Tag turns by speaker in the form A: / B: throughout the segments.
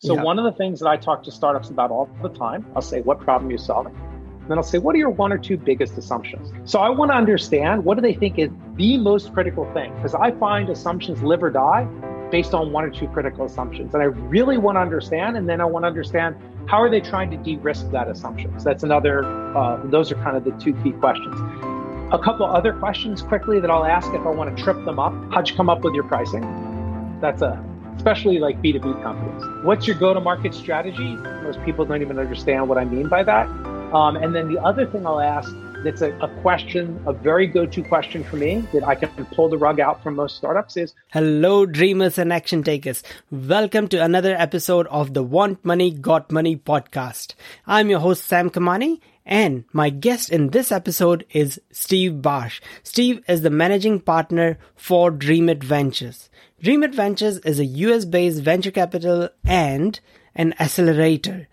A: So yeah. one of the things that I talk to startups about all the time, I'll say, what problem you're solving? And then I'll say, what are your one or two biggest assumptions? So I want to understand what do they think is the most critical thing? Because I find assumptions live or die based on one or two critical assumptions. And I really want to understand, and then I want to understand how are they trying to de-risk that assumption. So that's another, uh, those are kind of the two key questions. A couple other questions quickly that I'll ask if I want to trip them up. How'd you come up with your pricing? That's a especially like B2B companies. What's your go to market strategy? Most people don't even understand what I mean by that. Um, and then the other thing I'll ask that's a, a question, a very go to question for me that I can pull the rug out from most startups is
B: Hello, dreamers and action takers. Welcome to another episode of the Want Money, Got Money podcast. I'm your host, Sam Kamani. And my guest in this episode is Steve Barsh. Steve is the managing partner for Dreamit Ventures. Dreamit Ventures is a US based venture capital and an accelerator.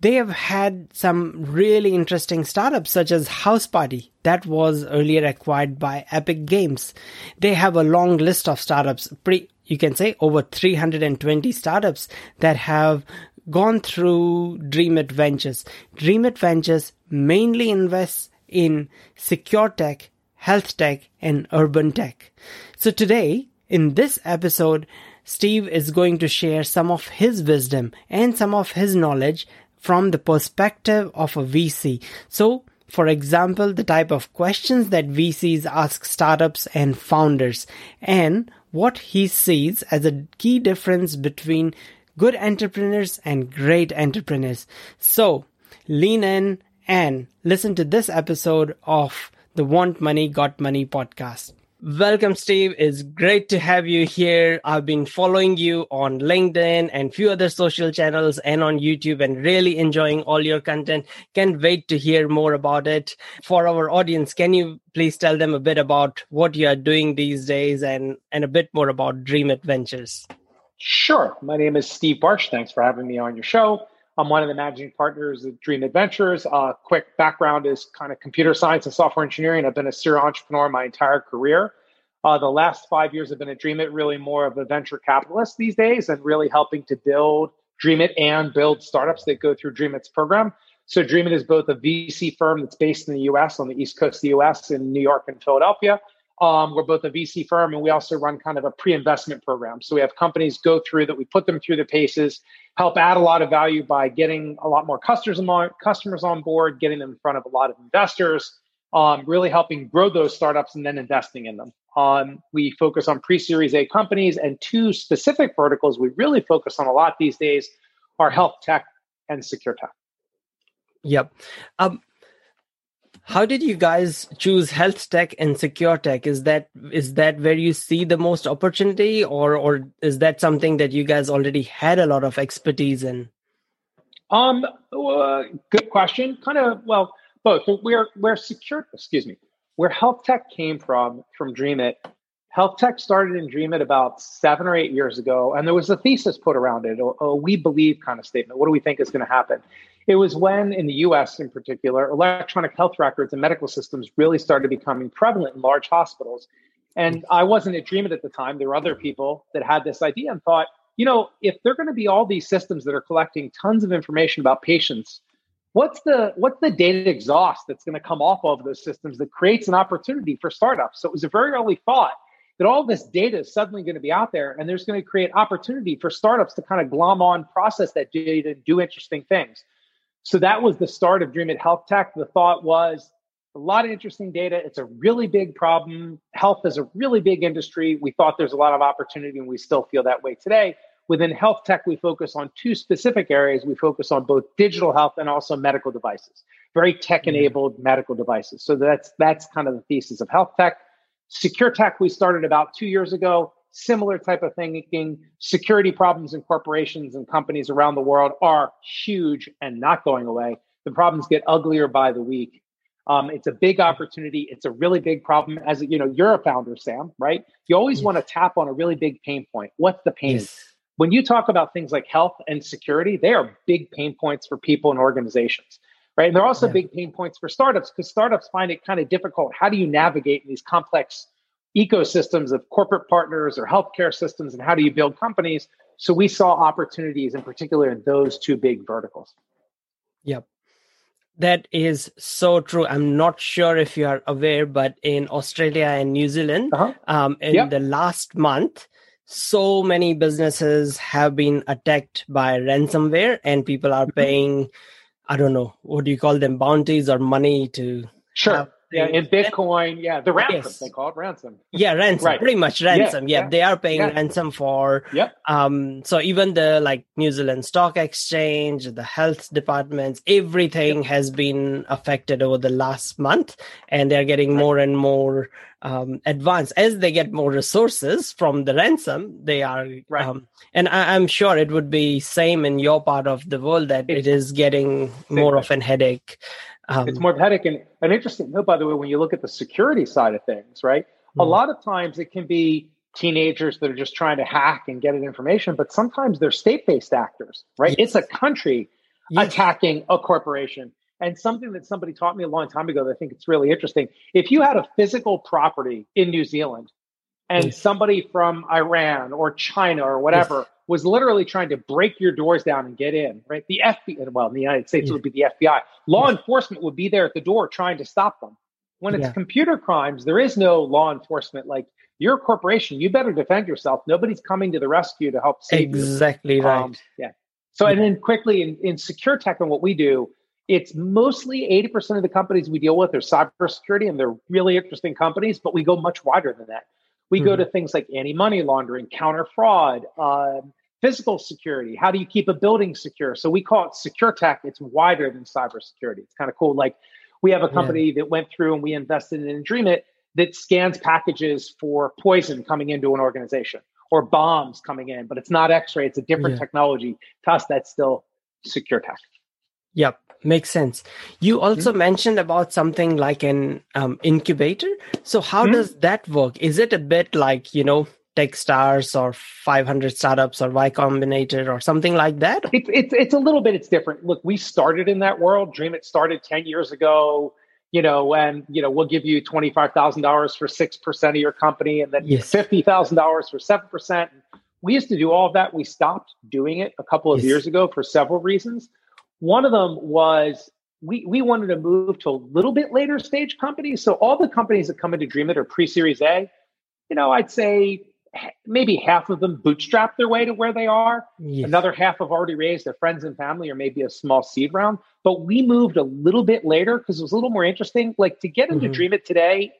B: They have had some really interesting startups such as Houseparty that was earlier acquired by Epic Games. They have a long list of startups, pretty, you can say over 320 startups that have gone through Dreamit Ventures. Dreamit Ventures mainly invests in secure tech, health tech, and urban tech. So today in this episode, Steve is going to share some of his wisdom and some of his knowledge from the perspective of a VC. So, for example, the type of questions that VCs ask startups and founders, and what he sees as a key difference between good entrepreneurs and great entrepreneurs. So, lean in and listen to this episode of the Want Money, Got Money podcast. Welcome, Steve. It's great to have you here. I've been following you on LinkedIn and few other social channels and on YouTube and really enjoying all your content. Can't wait to hear more about it. For our audience, can you please tell them a bit about what you are doing these days and, and a bit more about Dreamit Ventures?
A: Sure. My name is Steve Barsh. Thanks for having me on your show. I'm one of the managing partners at Dreamit Ventures. Uh, quick background is kind of computer science and software engineering. I've been a serial entrepreneur my entire career. Uh, the last five years have been at Dreamit, really more of a venture capitalist these days, and really helping to build Dreamit and build startups that go through Dreamit's program. So Dreamit is both a VC firm that's based in the U.S. on the East Coast of the U.S. in New York and Philadelphia. Um, we're both a VC firm, and we also run kind of a pre-investment program. So we have companies go through that. We put them through the paces, help add a lot of value by getting a lot more customers on, customers on board, getting them in front of a lot of investors, um, really helping grow those startups and then investing in them. Um, we focus on pre-series A companies and two specific verticals we really focus on a lot these days are health tech and secure tech.
B: Yep. Um, how did you guys choose health tech and secure tech? Is that is that where you see the most opportunity, or or is that something that you guys already had a lot of expertise in?
A: Um, uh, good question. Kind of well, both. We're we're secure. Excuse me. Where health tech came from from Dreamit. Health tech started in Dreamit about seven or eight years ago, and there was a thesis put around it, a, a we believe kind of statement. What do we think is going to happen? It was when, in the US in particular, electronic health records and medical systems really started becoming prevalent in large hospitals. And I wasn't at Dreamit at the time. There were other people that had this idea and thought, you know, if they're going to be all these systems that are collecting tons of information about patients, what's the what's the data exhaust that's going to come off of those systems that creates an opportunity for startups? So it was a very early thought that all this data is suddenly going to be out there and there's going to create opportunity for startups to kind of glom on, process that data, and do interesting things. So that was the start of Dreamit Health Tech. The thought was a lot of interesting data. It's a really big problem. Health is a really big industry. We thought there's a lot of opportunity, and we still feel that way today. Within health tech, we focus on two specific areas. We focus on both digital health and also medical devices, very tech-enabled mm-hmm. medical devices. So that's that's kind of the thesis of health tech. Secure tech, we started about two years ago similar type of thinking. Security problems in corporations and companies around the world are huge and not going away. The problems get uglier by the week. Um, it's a big opportunity. It's a really big problem. As you know, you're a founder, Sam, right? You always yes. want to tap on a really big pain point. What's the pain? Yes. When you talk about things like health and security, they are big pain points for people and organizations, right? And they're also yeah. big pain points for startups because startups find it kind of difficult. How do you navigate in these complex ecosystems of corporate partners or healthcare systems and how do you build companies So we saw opportunities in particular in those two big verticals.
B: Yep. That is so true. I'm not sure if you are aware, but in Australia and New Zealand, uh-huh. um, in yep. the last month, so many businesses have been attacked by ransomware, and people are mm-hmm. paying, I don't know, what do you call them, bounties or money to
A: sure yeah, in Bitcoin, yeah, the ransom yes. they call it ransom.
B: Yeah, ransom, right. pretty much ransom. Yeah, yeah, yeah. they are paying yeah. ransom for.
A: Yep.
B: Um. So even the like New Zealand Stock Exchange, the health departments, everything has been affected over the last month, and they're getting right. more and more um, advanced as they get more resources from the ransom. They are, right. um, and I, am sure it would be same in your part of the world that it's, it is getting more of an headache
A: um, it's more headache. And an interesting note, by the way, when you look at the security side of things, right? Mm-hmm. A lot of times it can be teenagers that are just trying to hack and get at information, but sometimes they're state based actors, right? Yes. It's a country yes. attacking a corporation. And something that somebody taught me a long time ago that I think it's really interesting. If you had a physical property in New Zealand and yes. somebody from Iran or China or whatever was literally trying to break your doors down and get in, right? The FBI, well, in the United States, yeah. it would be the FBI. Law yeah. enforcement would be there at the door trying to stop them. When it's yeah. computer crimes, there is no law enforcement. Like you're a corporation, you better defend yourself. Nobody's coming to the rescue to help save
B: exactly
A: you.
B: Exactly right. Um,
A: yeah. So, and then quickly in, in secure tech and what we do, it's mostly 80% of the companies we deal with are cybersecurity and they're really interesting companies, but we go much wider than that. We mm-hmm. go to things like anti money laundering, counter fraud, um, physical security. How do you keep a building secure? So we call it secure tech. It's wider than cybersecurity. It's kind of cool. Like we have a company yeah. that went through and we invested in Dreamit that scans packages for poison coming into an organization or bombs coming in, but it's not X-ray. It's a different yeah. technology. To us, that's still secure tech.
B: Yep makes sense you also mm-hmm. mentioned about something like an um, incubator so how mm-hmm. does that work is it a bit like you know Techstars or 500 startups or Y Combinator or something like that?
A: It's, it's, it's a little bit, it's different. Look, we started in that world. dream it started 10 years ago, you know, and, you know, we'll give you $25,000 for 6% of your company and then yes. $50,000 for 7%. We used to do all of that. We stopped doing it a couple of yes. years ago for several reasons. One of them was we, we wanted to move to a little bit later stage companies. So all the companies that come into Dream It are pre-series A. You know, I'd say maybe half of them bootstrap their way to where they are. Yes. Another half have already raised their friends and family or maybe a small seed round. But we moved a little bit later because it was a little more interesting. Like to get into mm-hmm. Dream It today,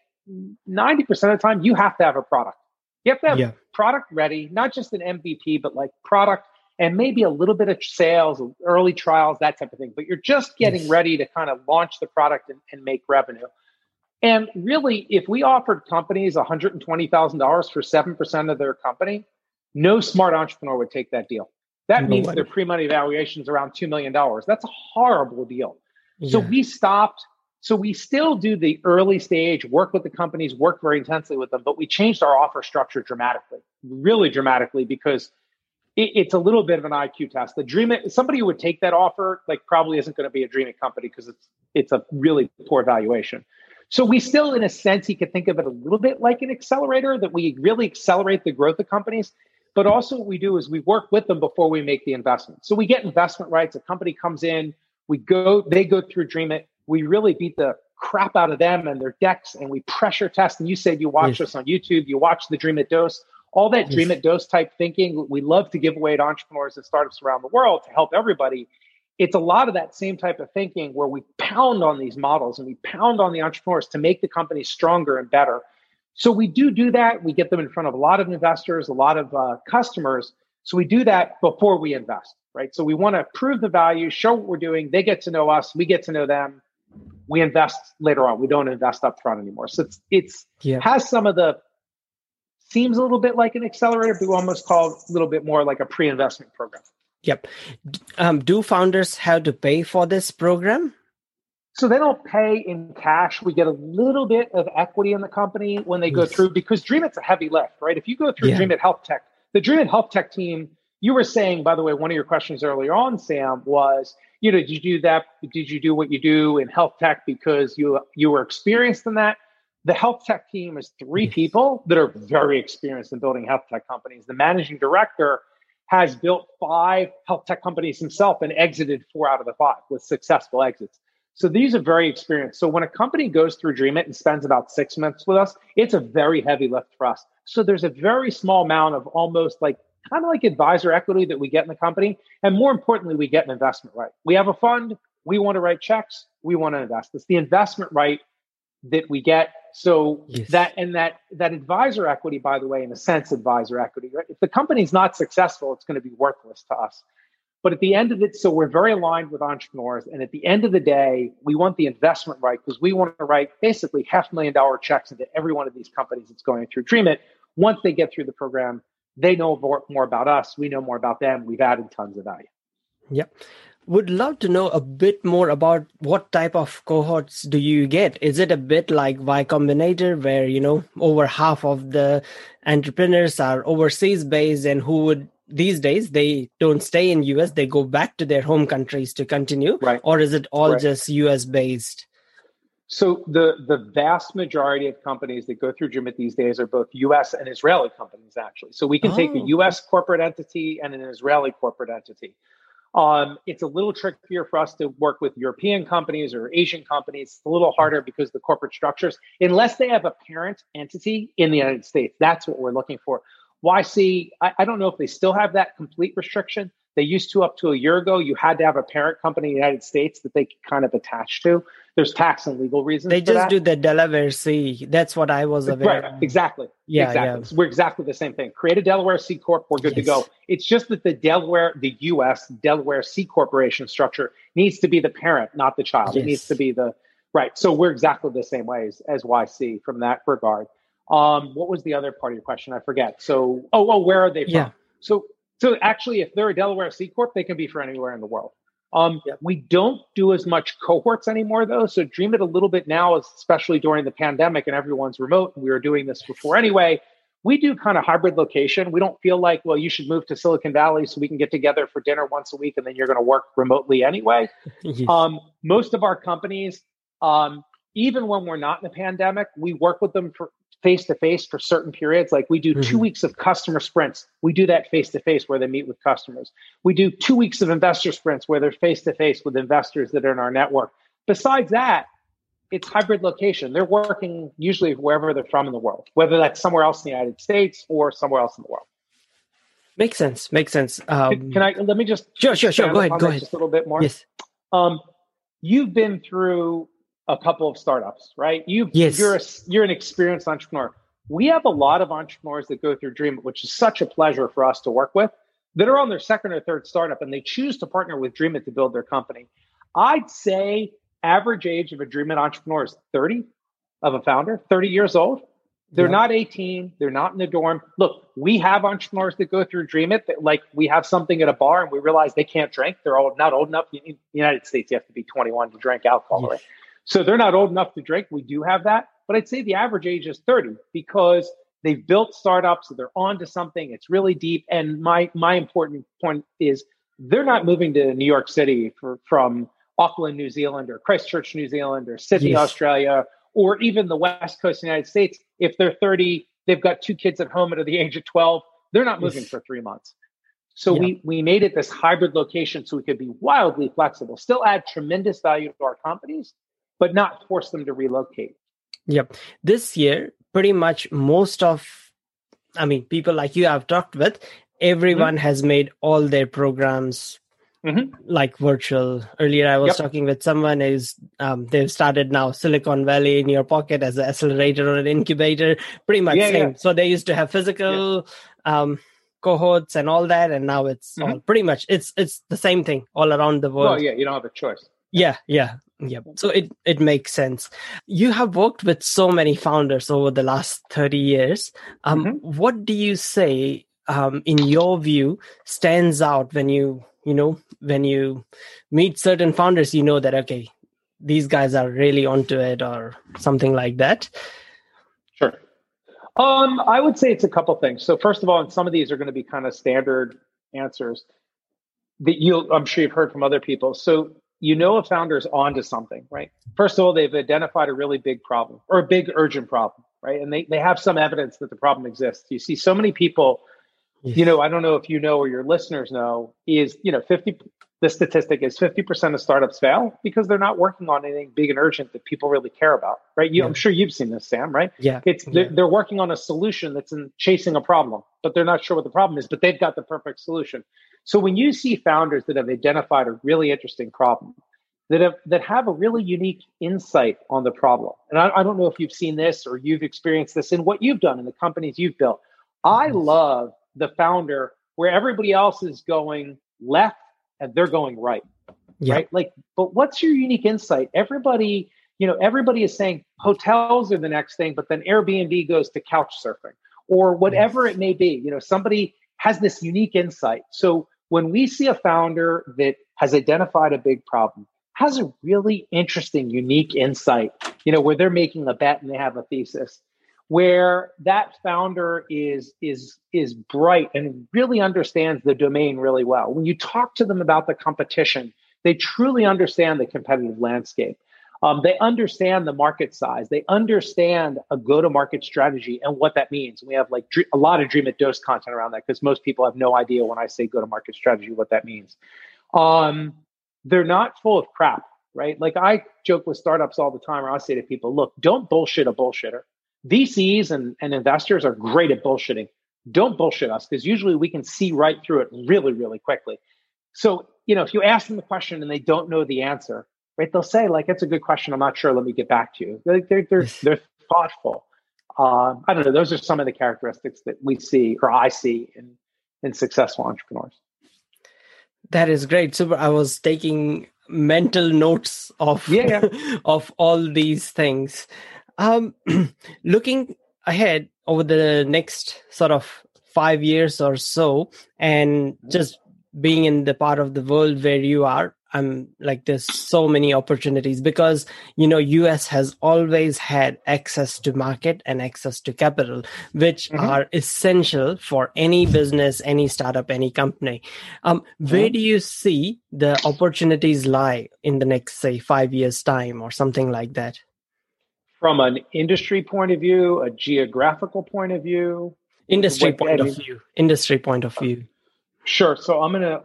A: 90% of the time, you have to have a product. You have to have yeah. product ready, not just an MVP, but like product and maybe a little bit of sales, early trials, that type of thing. But you're just getting yes. ready to kind of launch the product and, and make revenue. And really, if we offered companies $120,000 for 7% of their company, no smart entrepreneur would take that deal. That no means way. their pre money valuation is around $2 million. That's a horrible deal. Yeah. So we stopped. So we still do the early stage, work with the companies, work very intensely with them, but we changed our offer structure dramatically, really dramatically, because it, it's a little bit of an IQ test. The dream, somebody who would take that offer, like probably isn't going to be a Dreamit company because it's it's a really poor valuation. So we still, in a sense, you could think of it a little bit like an accelerator that we really accelerate the growth of companies. But also, what we do is we work with them before we make the investment. So we get investment rights. A company comes in, we go, they go through Dreamit. We really beat the crap out of them and their decks, and we pressure test. And you said you watch yes. us on YouTube, you watch the Dreamit Dose, all that yes. Dreamit Dose type thinking. We love to give away to entrepreneurs and startups around the world to help everybody it's a lot of that same type of thinking where we pound on these models and we pound on the entrepreneurs to make the company stronger and better. So we do do that. We get them in front of a lot of investors, a lot of uh, customers. So we do that before we invest, right? So we want to prove the value, show what we're doing. They get to know us. We get to know them. We invest later on. We don't invest up front anymore. So it's it's yeah. has some of the seems a little bit like an accelerator, but we almost call it a little bit more like a pre-investment program.
B: Yep. Um, do founders have to pay for this program?
A: So they don't pay in cash. We get a little bit of equity in the company when they go yes. through because Dreamit's a heavy lift, right? If you go through yeah. Dreamit Health Tech, the Dreamit Health Tech team, you were saying, by the way, one of your questions earlier on, Sam, was, you know, did you do that? Did you do what you do in health tech because you you were experienced in that? The health tech team is three people that are very experienced in building health tech companies. The managing director has built five health tech companies himself and exited four out of the five with successful exits. So these are very experienced. So when a company goes through Dreamit and spends about six months with us, it's a very heavy lift for us. So there's a very small amount of almost like kind of like advisor equity that we get in the company. And more importantly, we get an investment right. We have a fund, we want to write checks, we want to invest. It's the investment right that we get. So yes. that and that that advisor equity, by the way, in a sense, advisor equity. Right? If the company's not successful, it's going to be worthless to us. But at the end of it, so we're very aligned with entrepreneurs. And at the end of the day, we want the investment right because we want to write basically half million dollar checks into every one of these companies that's going through Dreamit. Once they get through the program, they know more, more about us. We know more about them. We've added tons of value.
B: Yep would love to know a bit more about what type of cohorts do you get is it a bit like y combinator where you know over half of the entrepreneurs are overseas based and who would these days they don't stay in us they go back to their home countries to continue
A: right
B: or is it all right. just us based
A: so the the vast majority of companies that go through Dreamit these days are both U.S. and Israeli companies, actually. So we can oh. take a oh. U.S. corporate entity and an Israeli corporate entity. Um, it's a little trickier for us to work with European companies or Asian companies. It's a little harder because the corporate structures, unless they have a parent entity in the United States, that's what we're looking for. YC, I, I don't know if they still have that complete restriction. They used to up to a year ago. You had to have a parent company in the United States that they could kind of attach to. There's tax and legal reasons.
B: They just do the Delaware C. That's what I was aware.
A: Right, exactly. Yeah, exactly. Yeah. We're exactly the same thing. Create a Delaware C corp. We're good yes. to go. It's just that the Delaware, the U.S. Delaware C corporation structure needs to be the parent, not the child. Yes. It needs to be the right. So we're exactly the same ways as YC from that regard. Um, what was the other part of your question? I forget. So, oh, oh, where are they from?
B: Yeah.
A: So, so actually, if they're a Delaware C corp, they can be for anywhere in the world. Um. We don't do as much cohorts anymore, though. So dream it a little bit now, especially during the pandemic and everyone's remote. And we were doing this before anyway. We do kind of hybrid location. We don't feel like, well, you should move to Silicon Valley so we can get together for dinner once a week and then you're going to work remotely anyway. yes. um, most of our companies, um, even when we're not in the pandemic, we work with them for face to face for certain periods. Like we do mm-hmm. two weeks of customer sprints. We do that face to face where they meet with customers. We do two weeks of investor sprints where they're face to face with investors that are in our network. Besides that, it's hybrid location. They're working usually wherever they're from in the world, whether that's somewhere else in the United States or somewhere else in the world.
B: Makes sense. Makes sense. Um,
A: can, can, I let me just
B: sure, sure, sure. Go ahead. Go ahead.
A: Just a little bit more.
B: Yes.
A: Um, you've been through a couple of startups, right? You
B: yes.
A: you're a, you're an experienced entrepreneur. We have a lot of entrepreneurs that go through Dream, which is such a pleasure for us to work with, that are on their second or third startup and they choose to partner with Dreamit to build their company. I'd say average age of a Dreamit entrepreneur is 30 of a founder, 30 years old. They're yep. not 18. They're not in the dorm. Look, we have entrepreneurs that go through Dreamit that like we have something at a bar and we realize they can't drink. They're old, not old enough. In the United States, you have to be 21 to drink alcohol, right? So they're not old enough to drink. We do have that. But I'd say the average age is 30 because they've built startups, so they're on to something. It's really deep. And my my important point is they're not moving to New York City for, from Auckland, New Zealand, or Christchurch, New Zealand, or Sydney, yes. Australia, or even the West Coast of the United States. If they're 30, they've got two kids at home at the age of 12, they're not moving yes. for three months. So yeah. we we made it this hybrid location so we could be wildly flexible, still add tremendous value to our companies, but not force them to relocate.
B: Yep. This year, pretty much most of, I mean, people like you I've talked with, everyone mm-hmm. has made all their programs mm-hmm. like virtual. Earlier, I was yep. talking with someone who's um, they've started now Silicon Valley in your pocket as an accelerator or an incubator, pretty much yeah, same. Yeah. So they used to have physical. Yeah. Um, cohorts and all that and now it's mm-hmm. all pretty much it's it's the same thing all around the world
A: well yeah you don't have a choice
B: yeah yeah. Yeah so it it makes sense. You have worked with so many founders over the last 30 years. Um mm-hmm. what do you say um in your view stands out when you you know when you meet certain founders you know that okay these guys are really onto it or something like that?
A: Sure. Um i would say it's a couple things. So first of all and some of these are going to be kind of standard answers that you i'm sure you've heard from other people. So you know a founder's onto something, right? First of all, they've identified a really big problem or a big urgent problem, right? And they, they have some evidence that the problem exists. You see so many people Yes. You know, I don't know if you know or your listeners know, is, you know, 50, the statistic is 50% of startups fail because they're not working on anything big and urgent that people really care about, right? You, yeah. I'm sure you've seen this, Sam, right?
B: Yeah.
A: It's. They're, they're, working on a solution that's in chasing a problem, but they're not sure what the problem is, but they've got the perfect solution. So when you see founders that have identified a really interesting problem, that have that have a really unique insight on the problem, and I, I don't know if you've seen this or you've experienced this in what you've done in the companies you've built. I love the founder where everybody else is going left and they're going right. Yeah. Right. Like, but what's your unique insight? Everybody, you know, everybody is saying hotels are the next thing, but then Airbnb goes to couch surfing or whatever yes. it may be. You know, somebody has this unique insight. So when we see a founder that has identified a big problem, has a really interesting, unique insight, you know, where they're making a bet and they have a thesis, where that founder is is is bright and really understands the domain really well. When you talk to them about the competition, they truly understand the competitive landscape. Um, they understand the market size. They understand a go-to-market strategy and what that means. We have like a lot of Dreamit Dose content around that because most people have no idea when I say go-to-market strategy what that means. Um, they're not full of crap, right? Like I joke with startups all the time, or I say to people, "Look, don't bullshit a bullshitter." VCs and, and investors are great at bullshitting. Don't bullshit us because usually we can see right through it really, really quickly. So, you know, if you ask them the question and they don't know the answer, right, they'll say, like, it's a good question. I'm not sure. Let me get back to you. They're, they're, they're, they're thoughtful. Uh, I don't know. Those are some of the characteristics that we see or I see in, in successful entrepreneurs.
B: That is great. So I was taking mental notes of yeah, yeah. of all these things. Um, looking ahead over the next sort of five years or so, and just being in the part of the world where you are, I'm like there's so many opportunities because you know US has always had access to market and access to capital which mm-hmm. are essential for any business any startup any company um, where mm-hmm. do you see the opportunities lie in the next say 5 years time or something like that
A: from an industry point of view, a geographical point of view?
B: Industry point of view. Industry point of view.
A: Sure. So I'm gonna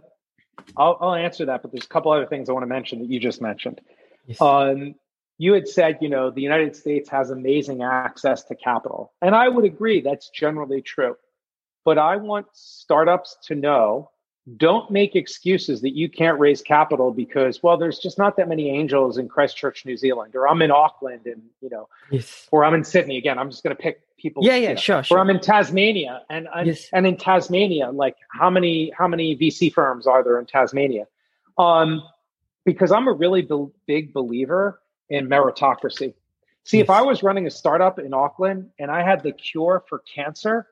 A: I'll, I'll answer that, but there's a couple other things I want to mention that you just mentioned. Yes. Um, you had said, you know, the United States has amazing access to capital, and I would agree that's generally true. But I want startups to know don't make excuses that you can't raise capital because well there's just not that many angels in christchurch new zealand or i'm in auckland and you know yes. or i'm in sydney again i'm just going to pick people
B: yeah yeah you know, sure,
A: sure or i'm in tasmania and yes. and in tasmania like how many how many vc firms are there in tasmania um because i'm a really be- big believer in meritocracy see yes. if i was running a startup in auckland and i had the cure for cancer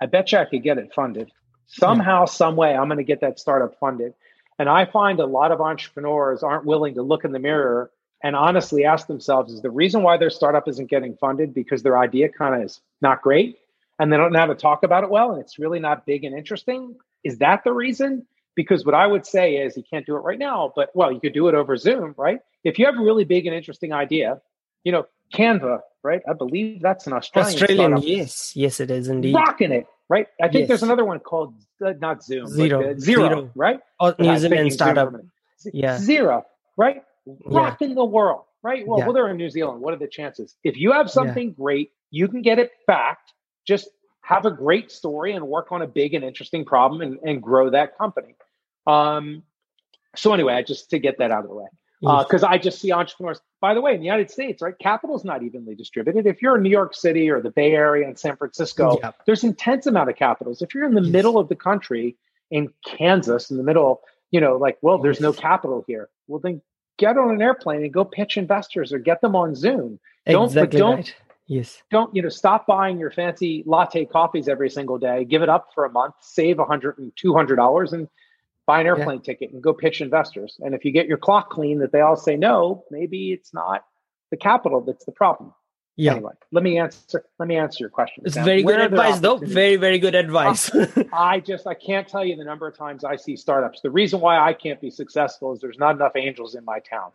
A: i bet you i could get it funded Somehow, some way, I'm going to get that startup funded. And I find a lot of entrepreneurs aren't willing to look in the mirror and honestly ask themselves is the reason why their startup isn't getting funded because their idea kind of is not great and they don't know how to talk about it well and it's really not big and interesting? Is that the reason? Because what I would say is you can't do it right now, but well, you could do it over Zoom, right? If you have a really big and interesting idea, you know, Canva, right? I believe that's an Australian. Australian, startup.
B: yes, yes, it is indeed.
A: Rocking it, right? I think yes. there's another one called uh, not Zoom,
B: Xero,
A: uh, Xero, Xero, right?
B: Oh, New Zealand startup.
A: Yeah, Xero, right? Rocking yeah. the world, right? Well, yeah. well, they're in New Zealand. What are the chances? If you have something yeah. great, you can get it backed. Just have a great story and work on a big and interesting problem and, and grow that company. Um, so anyway, I just to get that out of the way because uh, I just see entrepreneurs. By the way, in the United States, right, capital is not evenly distributed. If you're in New York City or the Bay Area and San Francisco, yep. there's intense amount of capitals. If you're in the yes. middle of the country in Kansas, in the middle, you know, like, well, there's no capital here. Well, then get on an airplane and go pitch investors or get them on Zoom.
B: Don't, exactly don't, right. Yes.
A: Don't, you know, stop buying your fancy latte coffees every single day. Give it up for a month, save a hundred and two hundred dollars and buy an airplane yeah. ticket and go pitch investors. And if you get your clock clean that they all say no, maybe it's not the capital that's the problem.
B: Yeah.
A: Anyway, let me answer. Let me answer your question.
B: It's now, very good advice, though. Very, very good advice.
A: I just I can't tell you the number of times I see startups. The reason why I can't be successful is there's not enough angels in my town.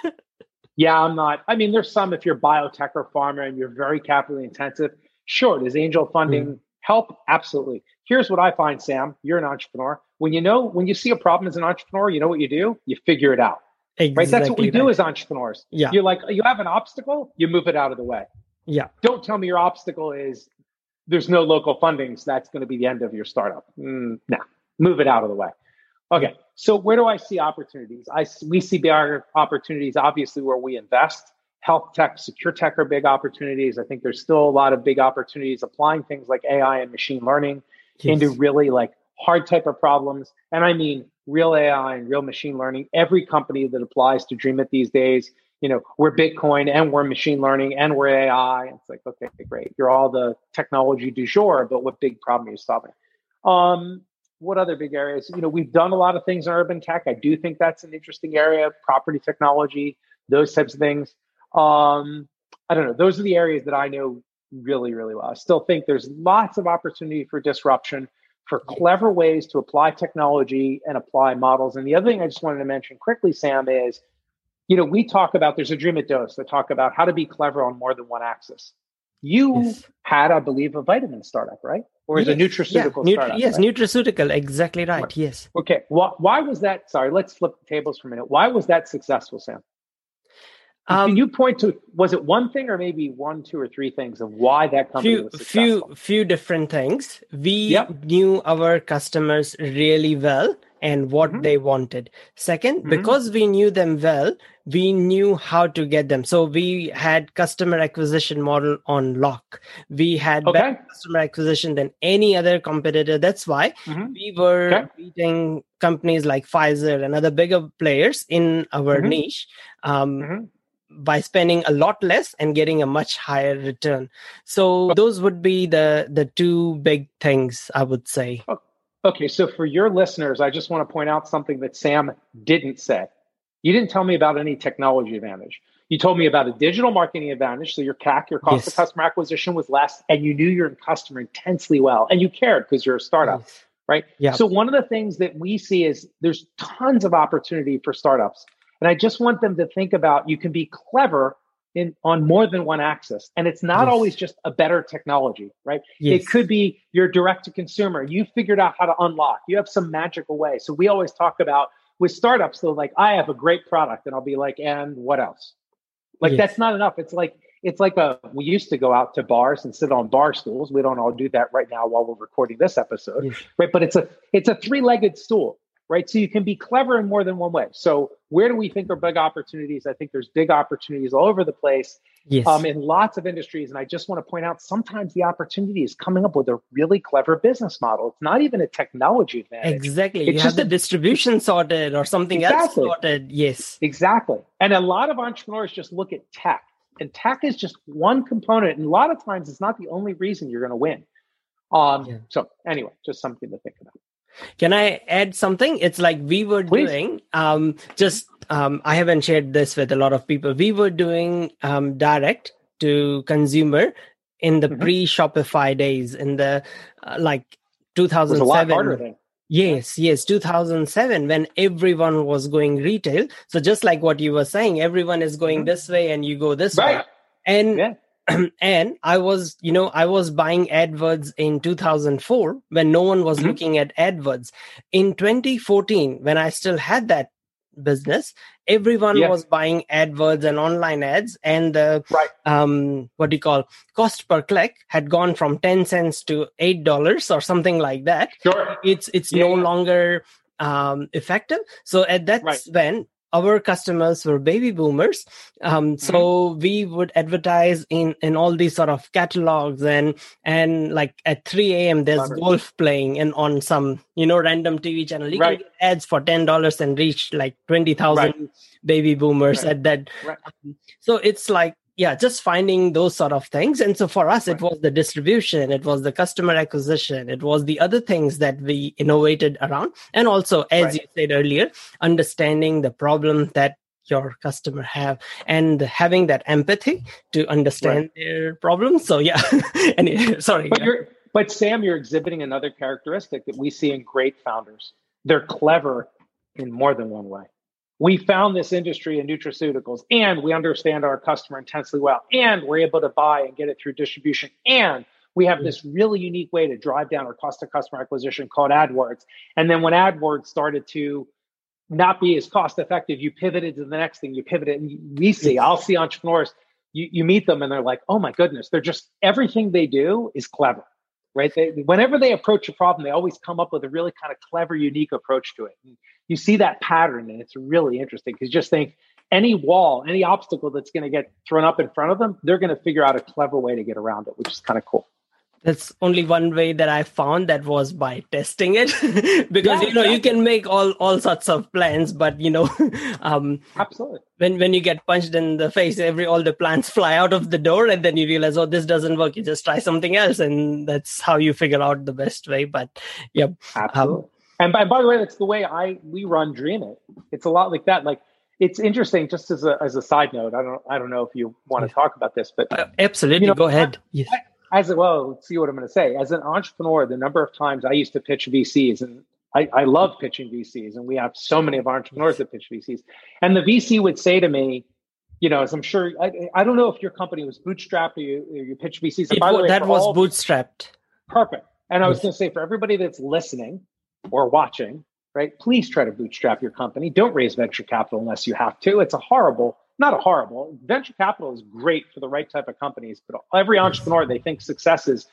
A: yeah, I'm not. I mean, there's some if you're biotech or pharma and you're very capitally intensive. Sure, does angel funding mm Help, absolutely. Here's what I find, Sam. You're an entrepreneur. When you know, when you see a problem as an entrepreneur, you know what you do? You figure it out. Exactly right? That's what we do as entrepreneurs. Yeah. You're like, you have an obstacle, you move it out of the way.
B: Yeah.
A: Don't tell me your obstacle is there's no local funding, so that's going to be the end of your startup. Mm, nah, move it out of the way. Okay, so where do I see opportunities? I we see big opportunities, obviously, where we invest. Health tech, secure tech are big opportunities. I think there's still a lot of big opportunities applying things like AI and machine learning yes. into really like hard type of problems. And I mean real AI and real machine learning. Every company that applies to Dreamit these days, you know, we're Bitcoin and we're machine learning and we're AI. It's like, okay, great. You're all the technology du jour, but what big problem are you solving? Um, what other big areas? You know, we've done a lot of things in urban tech. I do think that's an interesting area, property technology, those types of things. Um, I don't know. Those are the areas that I know really, really well. I still think there's lots of opportunity for disruption, for clever ways to apply technology and apply models. And the other thing I just wanted to mention quickly, Sam, is you know, we talk about there's a Dreamit Dose that talk about how to be clever on more than one axis. You yes. had, I believe, a vitamin startup, right? Or is yes. a nutraceutical yeah. startup?
B: Yes,
A: right?
B: nutraceutical, exactly right. right. Yes.
A: Okay. Why, why was that? Sorry, let's flip the tables for a minute. Why was that successful, Sam? Um, Can you point to was it one thing or maybe one, two, or three things of why that company
B: few,
A: was successful?
B: Few few different things. We yep. knew our customers really well and what mm-hmm. they wanted. 2nd mm-hmm. because we knew them well, we knew how to get them. So we had customer acquisition model on lock. We had okay. better customer acquisition than any other competitor. That's why mm-hmm. we were okay. beating companies like Pfizer and other bigger players in our mm-hmm. niche. Um, mm-hmm by spending a lot less and getting a much higher return. So those would be the the two big things i would say.
A: Okay so for your listeners i just want to point out something that sam didn't say. You didn't tell me about any technology advantage. You told me about a digital marketing advantage so your cac your cost yes. of customer acquisition was less and you knew your customer intensely well and you cared because you're a startup yes. right? Yeah. So one of the things that we see is there's tons of opportunity for startups and I just want them to think about you can be clever in on more than one axis. And it's not yes. always just a better technology, right? Yes. It could be your direct to consumer. You figured out how to unlock. You have some magical way. So we always talk about with startups, they're like I have a great product, and I'll be like, and what else? Like yes. that's not enough. It's like it's like a we used to go out to bars and sit on bar stools. We don't all do that right now while we're recording this episode, right? But it's a it's a three legged stool right? So you can be clever in more than one way. So where do we think are big opportunities? I think there's big opportunities all over the place yes. um, in lots of industries. And I just want to point out sometimes the opportunity is coming up with a really clever business model. It's not even a technology advantage.
B: Exactly. It's you have the a, distribution sorted or something exactly. else sorted. Yes.
A: Exactly. And a lot of entrepreneurs just look at tech. And tech is just one component. And a lot of times it's not the only reason you're going to win. Um, yeah. So anyway, just something to think about.
B: Can I add something? It's like we were Please. doing um, just um, I haven't shared this with a lot of people. We were doing um, direct to consumer in the mm-hmm. pre Shopify days in the uh, like 2007. Yes, yes, 2007 when everyone was going retail. So just like what you were saying, everyone is going mm-hmm. this way and you go this right. way. And yeah. and I was, you know, I was buying AdWords in 2004 when no one was mm-hmm. looking at AdWords. In 2014, when I still had that business, everyone yeah. was buying AdWords and online ads, and the right. um, what do you call cost per click had gone from 10 cents to eight dollars or something like that.
A: Sure,
B: it's it's yeah. no longer um, effective. So at that right. when our customers were baby boomers um, so mm-hmm. we would advertise in in all these sort of catalogs and and like at 3 a.m there's golf playing and on some you know random tv channel you right. can get ads for $10 and reach like 20000 right. baby boomers right. at that um, so it's like yeah just finding those sort of things and so for us right. it was the distribution it was the customer acquisition it was the other things that we innovated around and also as right. you said earlier understanding the problem that your customer have and having that empathy to understand right. their problems so yeah and sorry
A: but
B: yeah.
A: you're but sam you're exhibiting another characteristic that we see in great founders they're clever in more than one way we found this industry in nutraceuticals and we understand our customer intensely well and we're able to buy and get it through distribution and we have hmm. this really unique way to drive down our cost of customer acquisition called AdWords. And then when AdWords started to not be as cost effective, you pivoted to the next thing, you pivoted. And we see, I'll see entrepreneurs, you, you meet them and they're like, oh my goodness, they're just, everything they do is clever, right? They, whenever they approach a problem, they always come up with a really kind of clever, unique approach to it. And you see that pattern and it's really interesting because just think any wall, any obstacle that's going to get thrown up in front of them, they're going to figure out a clever way to get around it, which is kind of cool
B: that's only one way that i found that was by testing it. Because yeah, you know you can make all all sorts of plans but you know
A: um absolutely.
B: when when you get punched in the face every all the plans fly out of the door and then you realize oh this doesn't work. You just try something else and that's how you figure out the best way. But yep
A: um, absolutely. Um, and by, by the way that's the way i we run dream it. It's a lot like that. Like it's interesting just as a as a side note i don't i don't know if you want to talk about this but
B: uh, absolutely. you know, go ahead. I, yes.
A: I, as well, let's see what I'm going to say. As an entrepreneur, the number of times I used to pitch VCs, and I, I love pitching VCs, and we have so many of our entrepreneurs that pitch VCs. And the VC would say to me, you know, as I'm sure, I, I don't know if your company was bootstrapped or you, or you pitch VCs.
B: It, way, that was bootstrapped.
A: Perfect. And I was mm-hmm. going to say for everybody that's listening or watching, right, please try to bootstrap your company. Don't raise venture capital unless you have to. It's a horrible not a horrible venture capital is great for the right type of companies but every entrepreneur they think success is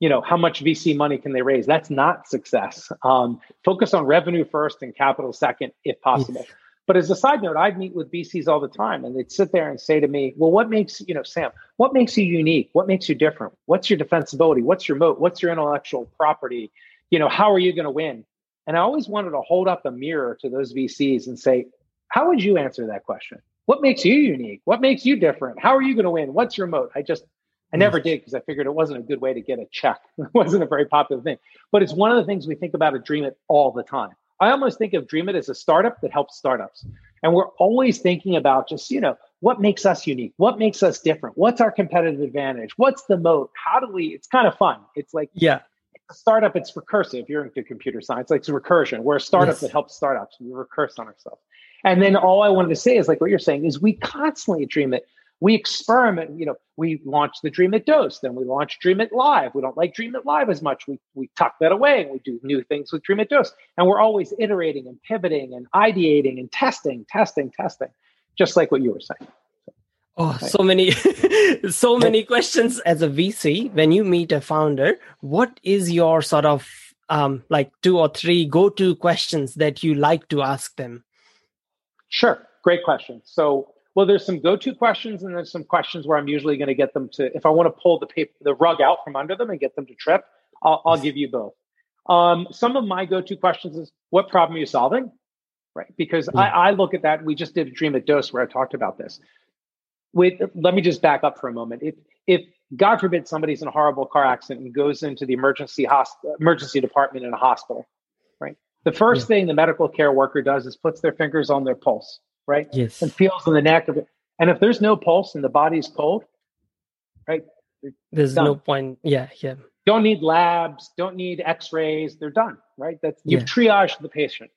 A: you know how much vc money can they raise? That's not success. Um, focus on revenue first and capital second if possible. But as a side note i'd meet with vcs all the time and they'd sit there and say to me well what makes you know sam what makes you unique? What makes you different? What's your defensibility? What's your moat? What's your intellectual property? You know how are you going to win? And i always wanted to hold up a mirror to those vcs and say how would you answer that question what makes you unique? What makes you different? How are you going to win? What's your moat? I just, I never mm. did because I figured it wasn't a good way to get a check. It wasn't a very popular thing. But it's one of the things we think about at Dream It all the time. I almost think of Dream It as a startup that helps startups. And we're always thinking about just, you know, what makes us unique? What makes us different? What's our competitive advantage? What's the moat? How do we, it's kind of fun. It's like,
B: yeah,
A: startup, it's recursive. You're into computer science, like it's recursion. We're a startup yes. that helps startups. We recurse on ourselves. And then all I wanted to say is like what you're saying is we constantly dream it. We experiment, you know, we launch the Dream It Dose, then we launch Dream It Live. We don't like Dream It Live as much. We we tuck that away and we do new things with Dream It Dose. And we're always iterating and pivoting and ideating and testing, testing, testing, just like what you were saying.
B: Oh, so many, so many questions as a VC. When you meet a founder, what is your sort of um, like two or three go-to questions that you like to ask them?
A: Sure. Great question. So, well, there's some go-to questions, and there's some questions where I'm usually going to get them to. If I want to pull the paper, the rug out from under them and get them to trip, I'll, I'll give you both. Um, some of my go-to questions is, "What problem are you solving?" Right? Because I, I look at that. We just did a Dreamit Dose where I talked about this. With, let me just back up for a moment. If if God forbid somebody's in a horrible car accident and goes into the emergency hospital, emergency department in a hospital, right? the first yeah. thing the medical care worker does is puts their fingers on their pulse, right?
B: Yes.
A: And feels in the neck of it. And if there's no pulse and the body's cold, right?
B: There's done. no point. Yeah, yeah.
A: Don't need labs, don't need x-rays. They're done, right? That's you've yeah. triaged the patient.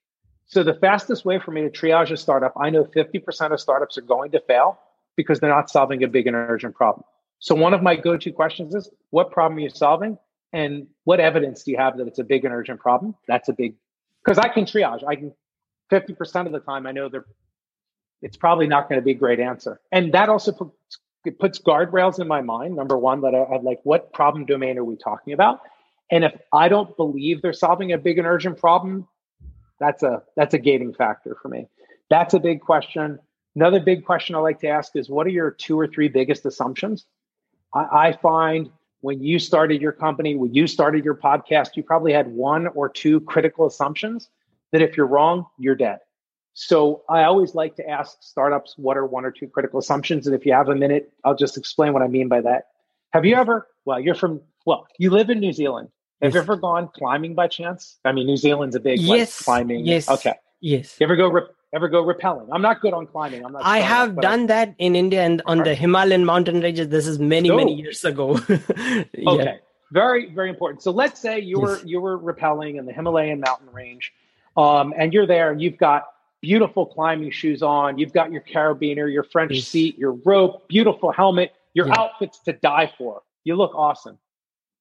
A: So the fastest way for me to triage a startup, I know 50% of startups are going to fail because they're not solving a big and urgent problem. So one of my go-to questions is, what problem are you solving? And what evidence do you have that it's a big and urgent problem? That's a big because I can triage. I can 50% of the time I know they're it's probably not going to be a great answer. And that also puts, it puts guardrails in my mind. Number one, that I, am like, what problem domain are we talking about? And if I don't believe they're solving a big and urgent problem, that's a that's a gating factor for me. That's a big question. Another big question I like to ask is, what are your two or three biggest assumptions? I, I find when you started your company, when you started your podcast, you probably had one or two critical assumptions that if you're wrong, you're dead. So I always like to ask startups what are one or two critical assumptions. And if you have a minute, I'll just explain what I mean by that. Have you ever, well, you're from, well, you live in New Zealand. Have yes. you ever gone climbing by chance? I mean, New Zealand's a big yes. Like, climbing.
B: Yes.
A: Okay.
B: Yes.
A: You ever go ever go rappelling? I'm not good on climbing. I'm not.
B: I have up, done I, that in India and on the Himalayan mountain ranges. This is many many years ago.
A: yeah. Okay, very very important. So let's say you were yes. you were rappelling in the Himalayan mountain range, um, and you're there. and You've got beautiful climbing shoes on. You've got your carabiner, your French yes. seat, your rope, beautiful helmet. Your yeah. outfits to die for. You look awesome.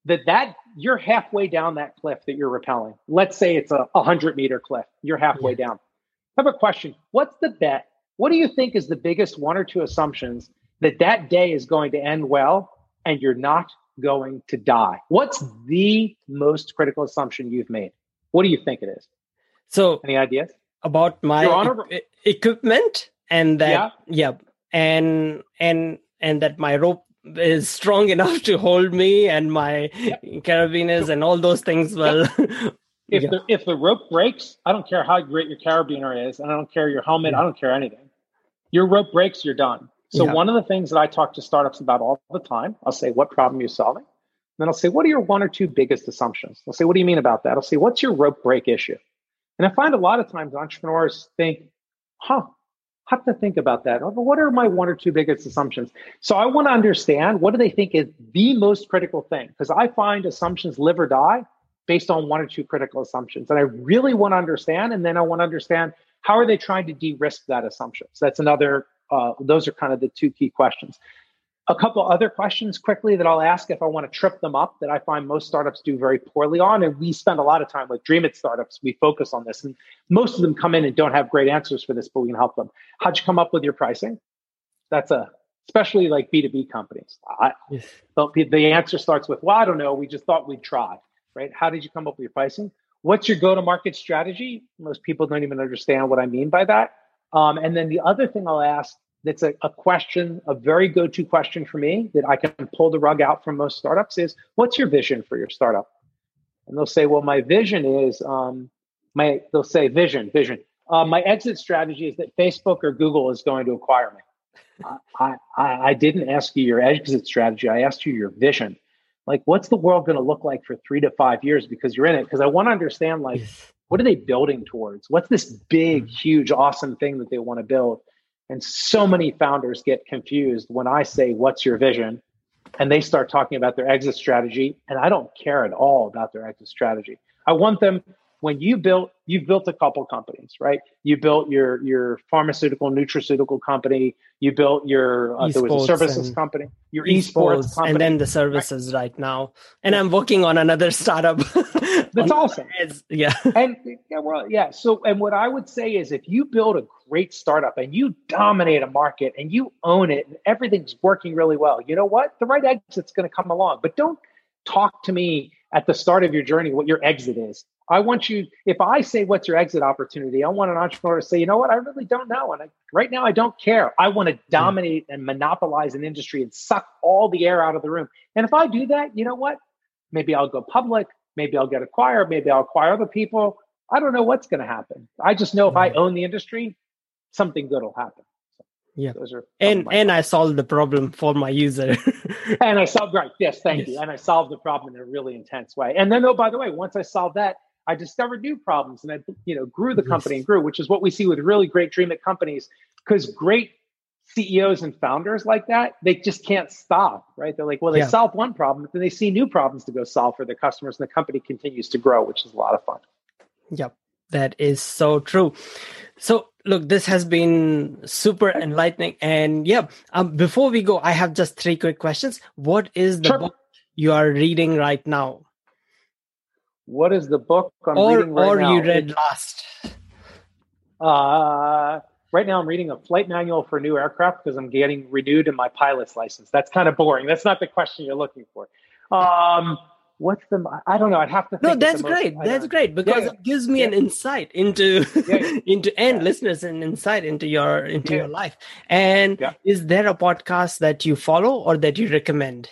A: that that you're halfway down that cliff that you're rappelling. Let's say it's a 100 meter cliff. You're halfway yeah. down. I have a question. What's the bet? What do you think is the biggest one or two assumptions that that day is going to end well and you're not going to die? What's the most critical assumption you've made? What do you think it is?
B: So,
A: any ideas
B: about my e- equipment and that? Yeah. yeah, and and and that my rope is strong enough to hold me and my yeah. carabiners and all those things well
A: if yeah. the if the rope breaks i don't care how great your carabiner is and i don't care your helmet yeah. i don't care anything your rope breaks you're done so one of the things that i talk to startups about all the time i'll say what problem you're solving then i'll say what are your one or two biggest assumptions i'll say what do you mean about that i'll say what's your rope break issue and i find a lot of times entrepreneurs think huh have to think about that. Oh, what are my one or two biggest assumptions? So I want to understand what do they think is the most critical thing? Because I find assumptions live or die based on one or two critical assumptions. And I really want to understand. And then I want to understand how are they trying to de-risk that assumption? So that's another, uh, those are kind of the two key questions. A couple other questions quickly that I'll ask if I want to trip them up that I find most startups do very poorly on. And we spend a lot of time with Dreamit startups. We focus on this. And most of them come in and don't have great answers for this, but we can help them. How'd you come up with your pricing? That's a, especially like B2B companies. I, yes. The answer starts with, well, I don't know. We just thought we'd try, right? How did you come up with your pricing? What's your go to market strategy? Most people don't even understand what I mean by that. Um, and then the other thing I'll ask that's a, a question, a very go to question for me that I can pull the rug out from most startups is what's your vision for your startup? And they'll say, well, my vision is, um, my, they'll say vision, vision. Uh, my exit strategy is that Facebook or Google is going to acquire me. I, I, I didn't ask you your exit strategy. I asked you your vision. Like, what's the world going to look like for three to five years because you're in it? Because I want to understand, like, what are they building towards? What's this big, mm. huge, awesome thing that they want to build? And so many founders get confused when I say, What's your vision? And they start talking about their exit strategy. And I don't care at all about their exit strategy. I want them when you built you've built a couple companies right? You built your your pharmaceutical nutraceutical company you built your uh, there was a services company your esports, esports company,
B: and then the services right, right now. And i'm working on another startup.
A: That's awesome.
B: yeah.
A: And yeah well yeah so and what i would say is if you build a great startup and you dominate a market and you own it and everything's working really well you know what? The right exit's going to come along but don't talk to me at the start of your journey what your exit is I want you, if I say, what's your exit opportunity? I want an entrepreneur to say, you know what? I really don't know. And I, right now, I don't care. I want to hmm. dominate and monopolize an industry and suck all the air out of the room. And if I do that, you know what? Maybe I'll go public. Maybe I'll get acquired. Maybe I'll acquire other people. I don't know what's going to happen. I just know if I hmm. own the industry, something good will happen.
B: Yeah. Those are and and I solved the problem for my user.
A: and I solved right. Yes, thank yes. you. And I solved the problem in a really intense way. And then, oh, by the way, once I solved that, I discovered new problems and I, you know, grew the company yes. and grew, which is what we see with really great Dreamit companies. Because great CEOs and founders like that, they just can't stop, right? They're like, well, they yeah. solve one problem, but then they see new problems to go solve for their customers, and the company continues to grow, which is a lot of fun.
B: Yep, that is so true. So, look, this has been super enlightening, and yeah. Um, before we go, I have just three quick questions. What is the sure. book you are reading right now?
A: What is the book I'm
B: or,
A: reading right now?
B: or
A: now?
B: you read last?
A: Uh, right now I'm reading a flight manual for new aircraft because I'm getting renewed in my pilot's license. That's kind of boring. That's not the question you're looking for. Um, what's the? I don't know. I'd have to.
B: no, that's great. That's great because yeah, it gives me yeah. an insight into yeah, into and listeners an insight into your into your life. And is there a podcast that you follow or that you recommend?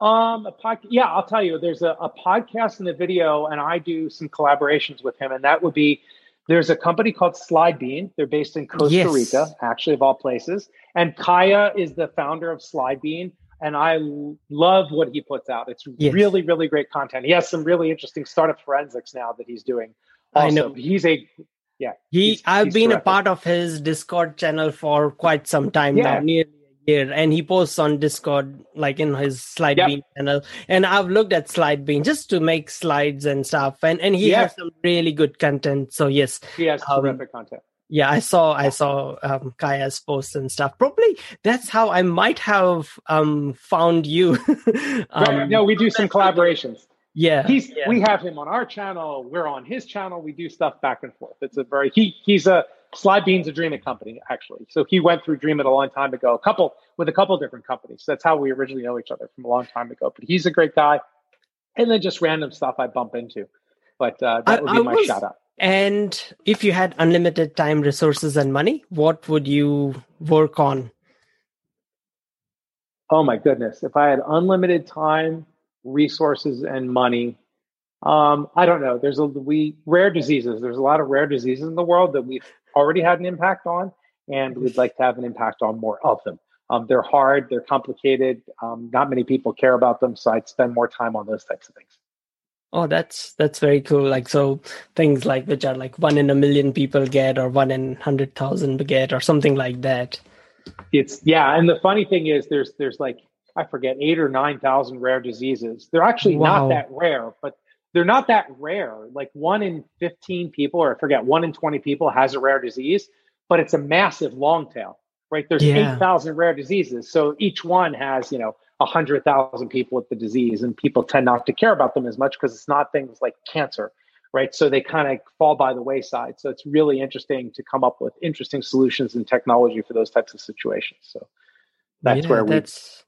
A: Um, a podcast. Yeah, I'll tell you. There's a, a podcast and a video, and I do some collaborations with him, and that would be. There's a company called Slidebean They're based in Costa yes. Rica, actually, of all places. And Caya is the founder of Slidebean, and I love what he puts out. It's yes. really, really great content. He has some really interesting startup forensics now that he's doing. Also, I know he's a yeah.
B: He
A: he's,
B: I've
A: he's
B: been
A: terrific.
B: a part of his Discord channel for quite some time yeah. now, nearly here and he posts on discord like in his slide yep. bean channel and i've looked at Slidebean just to make slides and stuff and and he has some really good content so yes
A: he has um, terrific content
B: Yeah, I saw I saw um, Caya's posts and stuff. Probably that's how I might have um, found you.
A: um, right. No, we do some collaborations.
B: Yeah,
A: he's
B: yeah.
A: we have him on our channel. We're on his channel. We do stuff back and forth. It's a very he he's a Slidebean's a Dreamit company actually. So he went through Dreamit a long time ago. A couple with a couple different companies. That's how we originally know each other from a long time ago. But he's a great guy. And then just random stuff I bump into. But uh, that would be I my was, shout out.
B: And if you had unlimited time, resources, and money, what would you work on?
A: Oh my goodness. If I had unlimited time, resources, and money, um, I don't know. There's a we rare diseases. There's a lot of rare diseases in the world that we've already had an impact on, and we'd like to have an impact on more of them. Um, they're hard, they're complicated. Um, not many people care about them, so I'd spend more time on those types of things.
B: Oh, that's that's very cool. Like so, things like which are like one in a million people get, or one in hundred thousand get, or something like that.
A: It's yeah, and the funny thing is, there's there's like I forget eight or nine thousand rare diseases. They're actually wow. not that rare, but they're not that rare. Like one in fifteen people, or I forget, one in twenty people has a rare disease, but it's a massive long tail, right? There's yeah. eight thousand rare diseases, so each one has you know 100,000 people with the disease, and people tend not to care about them as much because it's not things like cancer, right? So they kind of fall by the wayside. So it's really interesting to come up with interesting solutions and technology for those types of situations. So that's yeah, where we
B: that's,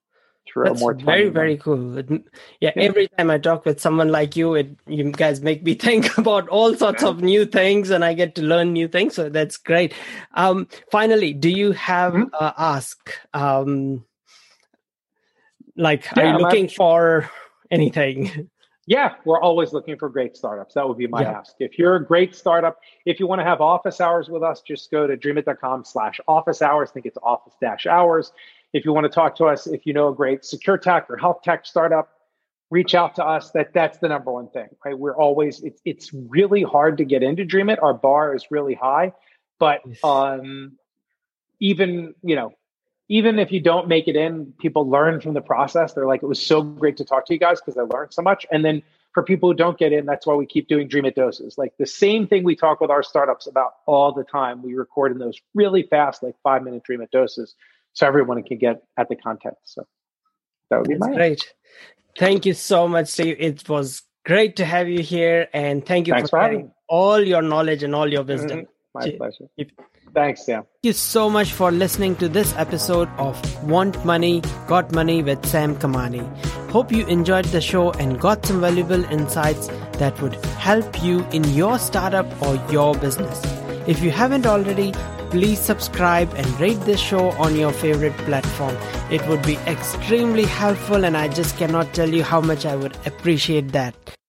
B: that's more time. Very, very cool. yeah, yeah, every time I talk with someone like you, it you guys make me think about all sorts of new things, and I get to learn new things. So that's great. Um, finally, do you have mm-hmm. uh, ask? Um, like, yeah, are you looking I'm, for anything?
A: Yeah, we're always looking for great startups. That would be my yeah. ask. If you're a great startup, if you want to have office hours with us, just go to dreamit.com slash office hours. I think it's office dash hours. If you want to talk to us, if you know a great secure tech or health tech startup, reach out to us. That that's the number one thing, right? We're always it's it's really hard to get into Dreamit. Our bar is really high, but um, even you know even if you don't make it in, people learn from the process. They're like, it was so great to talk to you guys because I learned so much. And then for people who don't get in, that's why we keep doing Dreamit doses. Like the same thing we talk with our startups about all the time. We record in those really fast, like five minute Dreamit doses, so everyone can get at the content. So that would be that's my
B: great. Thank you so much, Steve. It was great to have you here, and thank you
A: Thanks
B: for sharing all your knowledge and all your wisdom.
A: Mm-hmm. My pleasure. Thanks, Sam.
B: Thank you so much for listening to this episode of Want Money, Got Money with Sam Kamani. Hope you enjoyed the show and got some valuable insights that would help you in your startup or your business. If you haven't already, please subscribe and rate this show on your favorite platform. It would be extremely helpful, and I just cannot tell you how much I would appreciate that.